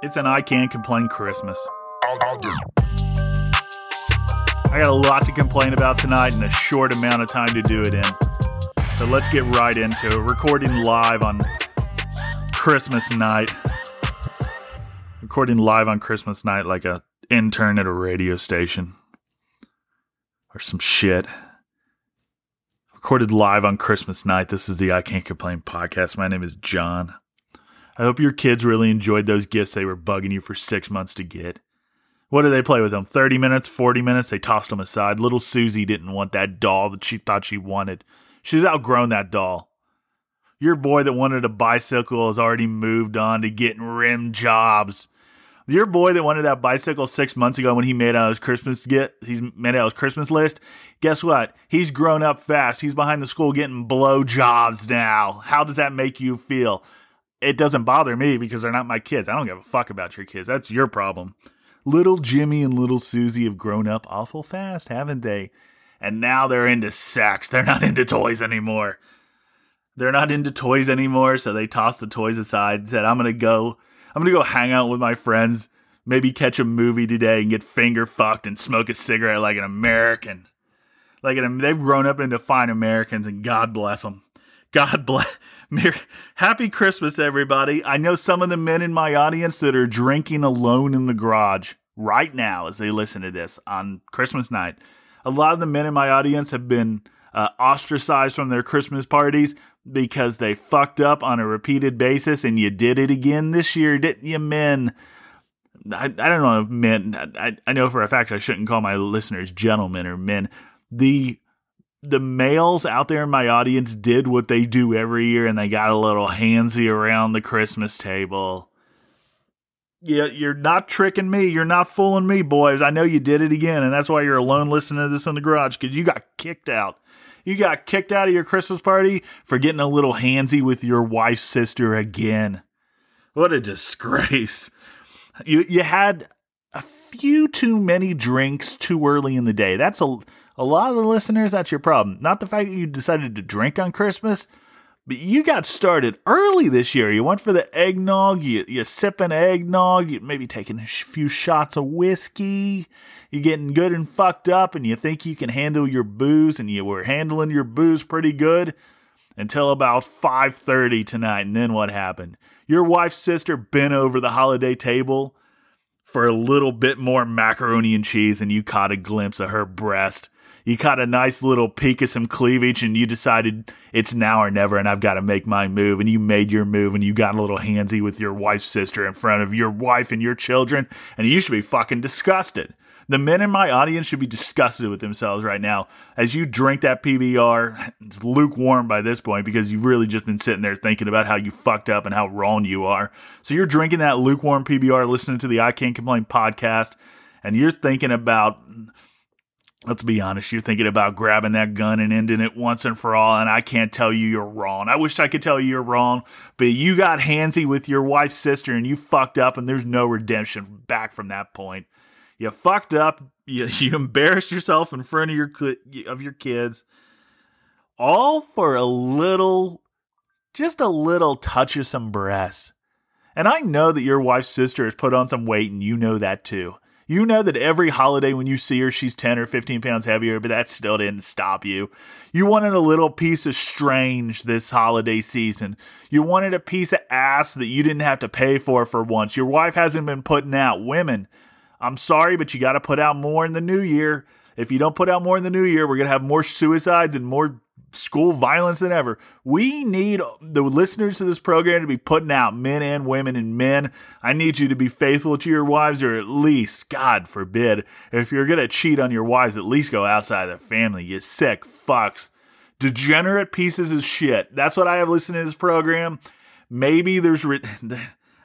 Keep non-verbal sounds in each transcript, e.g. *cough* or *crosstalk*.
It's an I Can't Complain Christmas. I got a lot to complain about tonight and a short amount of time to do it in. So let's get right into it. Recording live on Christmas night. Recording live on Christmas night like a intern at a radio station or some shit. Recorded live on Christmas night. This is the I Can't Complain podcast. My name is John. I hope your kids really enjoyed those gifts they were bugging you for six months to get. What did they play with them? 30 minutes, 40 minutes? They tossed them aside. Little Susie didn't want that doll that she thought she wanted. She's outgrown that doll. Your boy that wanted a bicycle has already moved on to getting rim jobs. Your boy that wanted that bicycle six months ago when he made out his Christmas get he's made out his Christmas list. Guess what? He's grown up fast. He's behind the school getting blow jobs now. How does that make you feel? It doesn't bother me because they're not my kids. I don't give a fuck about your kids. That's your problem. Little Jimmy and little Susie have grown up awful fast, haven't they? And now they're into sex. They're not into toys anymore. They're not into toys anymore, so they tossed the toys aside and said, I'm gonna go I'm gonna go hang out with my friends, maybe catch a movie today and get finger fucked and smoke a cigarette like an American. Like an, they've grown up into fine Americans, and God bless them. God bless. *laughs* Happy Christmas, everybody. I know some of the men in my audience that are drinking alone in the garage right now as they listen to this on Christmas night. A lot of the men in my audience have been uh, ostracized from their Christmas parties because they fucked up on a repeated basis, and you did it again this year, didn't you, men? I, I don't know if men, I, I know for a fact I shouldn't call my listeners gentlemen or men. The the males out there in my audience did what they do every year and they got a little handsy around the Christmas table. Yeah, you're not tricking me. You're not fooling me, boys. I know you did it again, and that's why you're alone listening to this in the garage because you got kicked out. You got kicked out of your Christmas party for getting a little handsy with your wife's sister again. What a disgrace. You you had a few too many drinks too early in the day. That's a a lot of the listeners, that's your problem. Not the fact that you decided to drink on Christmas, but you got started early this year. You went for the eggnog, you, you sipping eggnog, you maybe taking a few shots of whiskey, you're getting good and fucked up, and you think you can handle your booze, and you were handling your booze pretty good until about 5.30 tonight. And then what happened? Your wife's sister bent over the holiday table for a little bit more macaroni and cheese, and you caught a glimpse of her breast you caught a nice little peek of some cleavage and you decided it's now or never and I've got to make my move and you made your move and you got a little handsy with your wife's sister in front of your wife and your children and you should be fucking disgusted. The men in my audience should be disgusted with themselves right now as you drink that PBR. It's lukewarm by this point because you've really just been sitting there thinking about how you fucked up and how wrong you are. So you're drinking that lukewarm PBR, listening to the I Can't Complain podcast, and you're thinking about let's be honest, you're thinking about grabbing that gun and ending it once and for all. And I can't tell you you're wrong. I wish I could tell you you're wrong, but you got handsy with your wife's sister and you fucked up, and there's no redemption back from that point. You fucked up. *laughs* You, you embarrassed yourself in front of your of your kids, all for a little, just a little touch of some breast. And I know that your wife's sister has put on some weight, and you know that too. You know that every holiday when you see her, she's 10 or 15 pounds heavier, but that still didn't stop you. You wanted a little piece of strange this holiday season. You wanted a piece of ass that you didn't have to pay for for once. Your wife hasn't been putting out women. I'm sorry, but you got to put out more in the new year. If you don't put out more in the new year, we're going to have more suicides and more school violence than ever. We need the listeners to this program to be putting out men and women and men. I need you to be faithful to your wives, or at least, God forbid, if you're going to cheat on your wives, at least go outside the family. You sick fucks. Degenerate pieces of shit. That's what I have listening to this program. Maybe there's. Re- *laughs*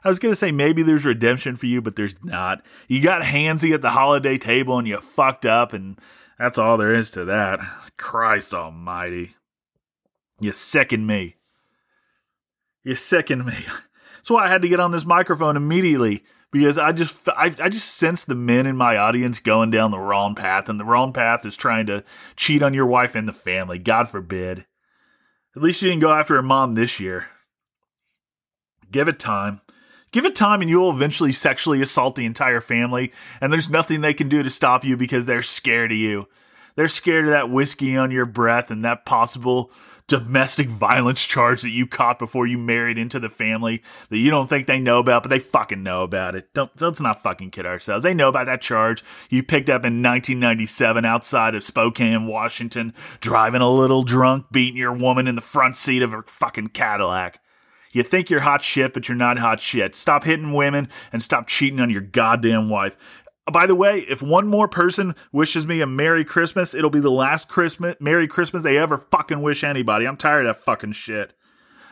I was gonna say maybe there's redemption for you, but there's not. You got handsy at the holiday table and you fucked up, and that's all there is to that. Christ Almighty. You sicken me. You sicken me. *laughs* That's why I had to get on this microphone immediately because I just I, I just sense the men in my audience going down the wrong path, and the wrong path is trying to cheat on your wife and the family. God forbid. At least you didn't go after her mom this year. Give it time. Give it time and you will eventually sexually assault the entire family, and there's nothing they can do to stop you because they're scared of you. They're scared of that whiskey on your breath and that possible domestic violence charge that you caught before you married into the family that you don't think they know about, but they fucking know about it. Don't let's not fucking kid ourselves. They know about that charge you picked up in 1997 outside of Spokane, Washington, driving a little drunk, beating your woman in the front seat of a fucking Cadillac. You think you're hot shit, but you're not hot shit. Stop hitting women and stop cheating on your goddamn wife. By the way, if one more person wishes me a Merry Christmas, it'll be the last Christmas, Merry Christmas they ever fucking wish anybody. I'm tired of that fucking shit.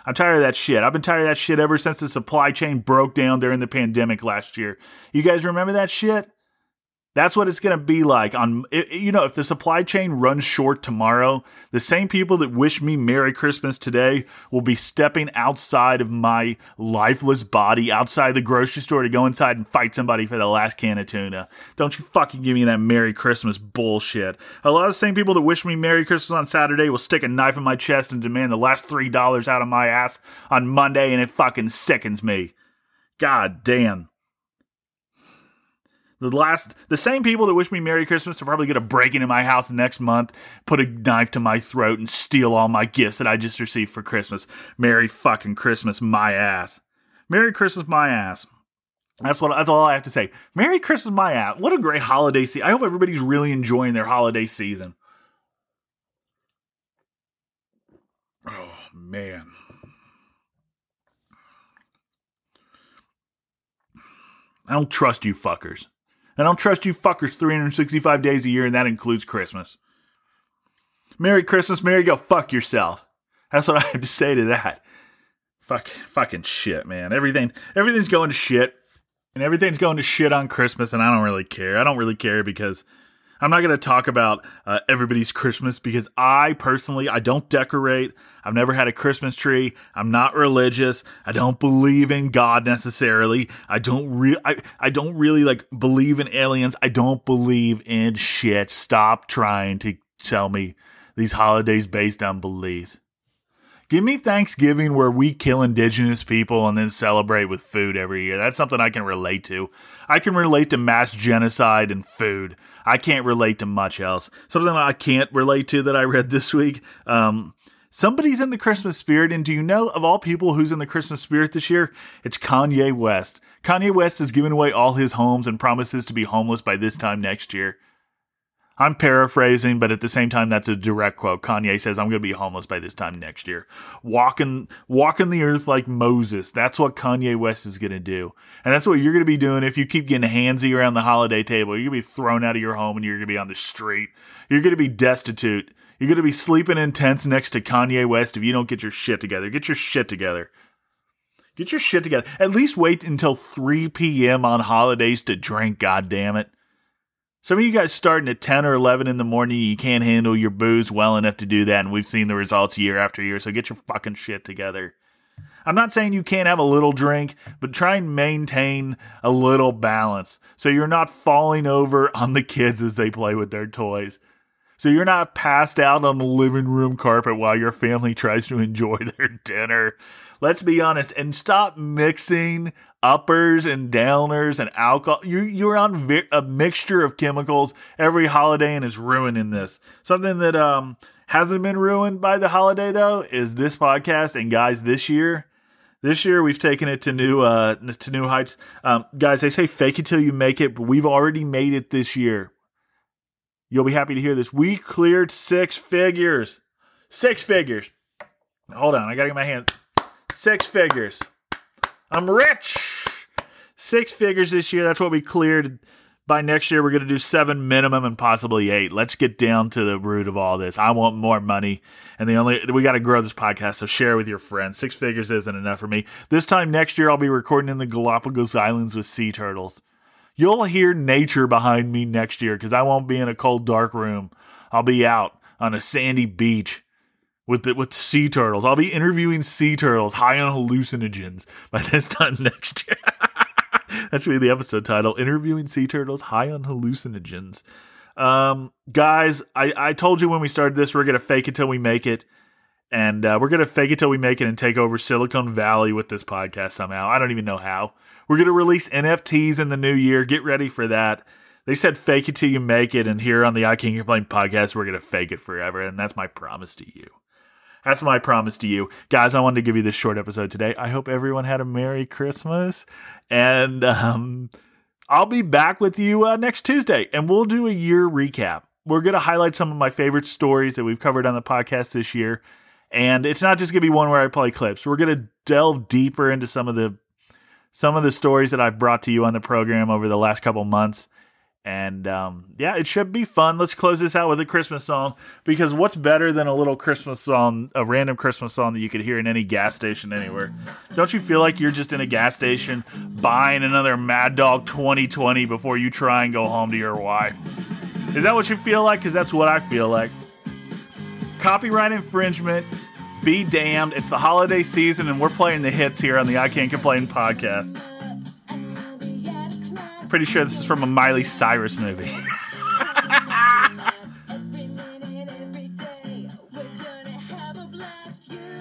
I'm tired of that shit. I've been tired of that shit ever since the supply chain broke down during the pandemic last year. You guys remember that shit? That's what it's going to be like on you know if the supply chain runs short tomorrow, the same people that wish me merry christmas today will be stepping outside of my lifeless body outside the grocery store to go inside and fight somebody for the last can of tuna. Don't you fucking give me that merry christmas bullshit. A lot of the same people that wish me merry christmas on Saturday will stick a knife in my chest and demand the last $3 out of my ass on Monday and it fucking sickens me. God damn. The last, the same people that wish me Merry Christmas are probably going to break into my house next month, put a knife to my throat, and steal all my gifts that I just received for Christmas. Merry fucking Christmas, my ass. Merry Christmas, my ass. That's what. That's all I have to say. Merry Christmas, my ass. What a great holiday season. I hope everybody's really enjoying their holiday season. Oh man. I don't trust you fuckers. I don't trust you fuckers 365 days a year, and that includes Christmas. Merry Christmas, Merry go fuck yourself. That's what I have to say to that. Fuck, fucking shit, man. Everything, everything's going to shit, and everything's going to shit on Christmas, and I don't really care. I don't really care because I'm not going to talk about uh, everybody's Christmas because I personally I don't decorate. I've never had a Christmas tree. I'm not religious. I don't believe in God necessarily. I don't re- I, I don't really like believe in aliens. I don't believe in shit. Stop trying to tell me these holidays based on beliefs. Give me Thanksgiving where we kill indigenous people and then celebrate with food every year. That's something I can relate to. I can relate to mass genocide and food. I can't relate to much else. Something I can't relate to that I read this week. Um, somebody's in the Christmas spirit, and do you know of all people who's in the Christmas spirit this year? It's Kanye West. Kanye West has given away all his homes and promises to be homeless by this time next year. I'm paraphrasing, but at the same time, that's a direct quote. Kanye says, "I'm going to be homeless by this time next year, walking walking the earth like Moses." That's what Kanye West is going to do, and that's what you're going to be doing if you keep getting handsy around the holiday table. You're going to be thrown out of your home, and you're going to be on the street. You're going to be destitute. You're going to be sleeping in tents next to Kanye West if you don't get your shit together. Get your shit together. Get your shit together. At least wait until 3 p.m. on holidays to drink. God damn it. Some of you guys starting at 10 or 11 in the morning, you can't handle your booze well enough to do that, and we've seen the results year after year, so get your fucking shit together. I'm not saying you can't have a little drink, but try and maintain a little balance so you're not falling over on the kids as they play with their toys. So you're not passed out on the living room carpet while your family tries to enjoy *laughs* their dinner. Let's be honest and stop mixing uppers and downers and alcohol. You you're on vi- a mixture of chemicals every holiday and it's ruining this. Something that um hasn't been ruined by the holiday though is this podcast and guys this year this year we've taken it to new uh to new heights. Um, guys, they say fake it till you make it, but we've already made it this year. You'll be happy to hear this. We cleared six figures. Six figures. Hold on, I gotta get my hand. Six figures. I'm rich. Six figures this year. That's what we cleared. By next year, we're going to do seven minimum and possibly eight. Let's get down to the root of all this. I want more money, and the only we got to grow this podcast. So share with your friends. Six figures isn't enough for me. This time next year, I'll be recording in the Galapagos Islands with sea turtles. You'll hear nature behind me next year because I won't be in a cold, dark room. I'll be out on a sandy beach with the, with sea turtles. I'll be interviewing sea turtles high on hallucinogens by *laughs* this time next year. *laughs* That's be the episode title: Interviewing sea turtles high on hallucinogens. Um, guys, I I told you when we started this we're gonna fake it till we make it. And uh, we're going to fake it till we make it and take over Silicon Valley with this podcast somehow. I don't even know how. We're going to release NFTs in the new year. Get ready for that. They said fake it till you make it. And here on the I Can't Complain podcast, we're going to fake it forever. And that's my promise to you. That's my promise to you. Guys, I wanted to give you this short episode today. I hope everyone had a Merry Christmas. And um, I'll be back with you uh, next Tuesday and we'll do a year recap. We're going to highlight some of my favorite stories that we've covered on the podcast this year. And it's not just going to be one where I play clips. We're going to delve deeper into some of the some of the stories that I've brought to you on the program over the last couple months. And um, yeah, it should be fun. Let's close this out with a Christmas song because what's better than a little Christmas song, a random Christmas song that you could hear in any gas station anywhere? Don't you feel like you're just in a gas station buying another Mad Dog 2020 before you try and go home to your wife? Is that what you feel like? Because that's what I feel like. Copyright infringement, be damned. It's the holiday season and we're playing the hits here on the I Can't Complain podcast pretty sure this is from a Miley Cyrus movie. *laughs*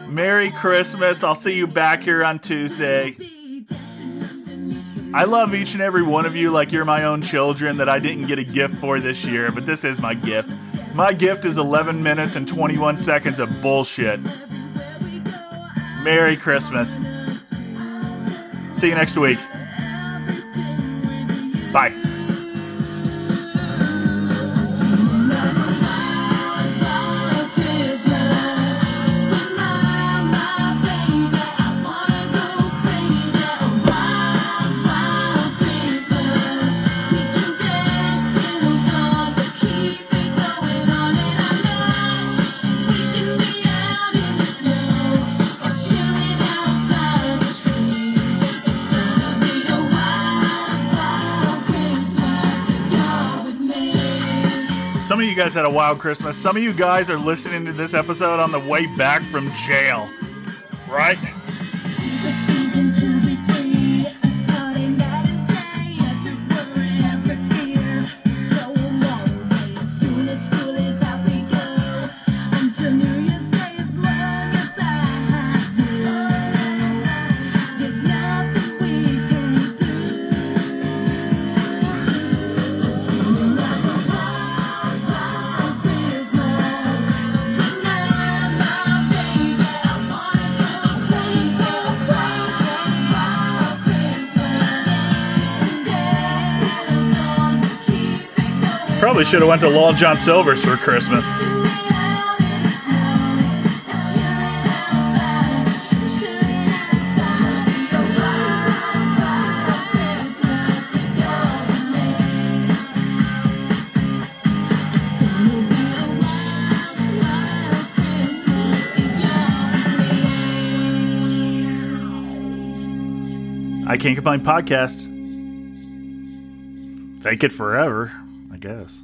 Merry Christmas. I'll see you back here on Tuesday. I love each and every one of you like you're my own children that I didn't get a gift for this year, but this is my gift. My gift is 11 minutes and 21 seconds of bullshit. Merry Christmas. See you next week. Bye. You guys had a wild Christmas. Some of you guys are listening to this episode on the way back from jail, right? Probably should have went to Long John Silver's for Christmas. I Can't Complain podcast. Fake it forever, I guess.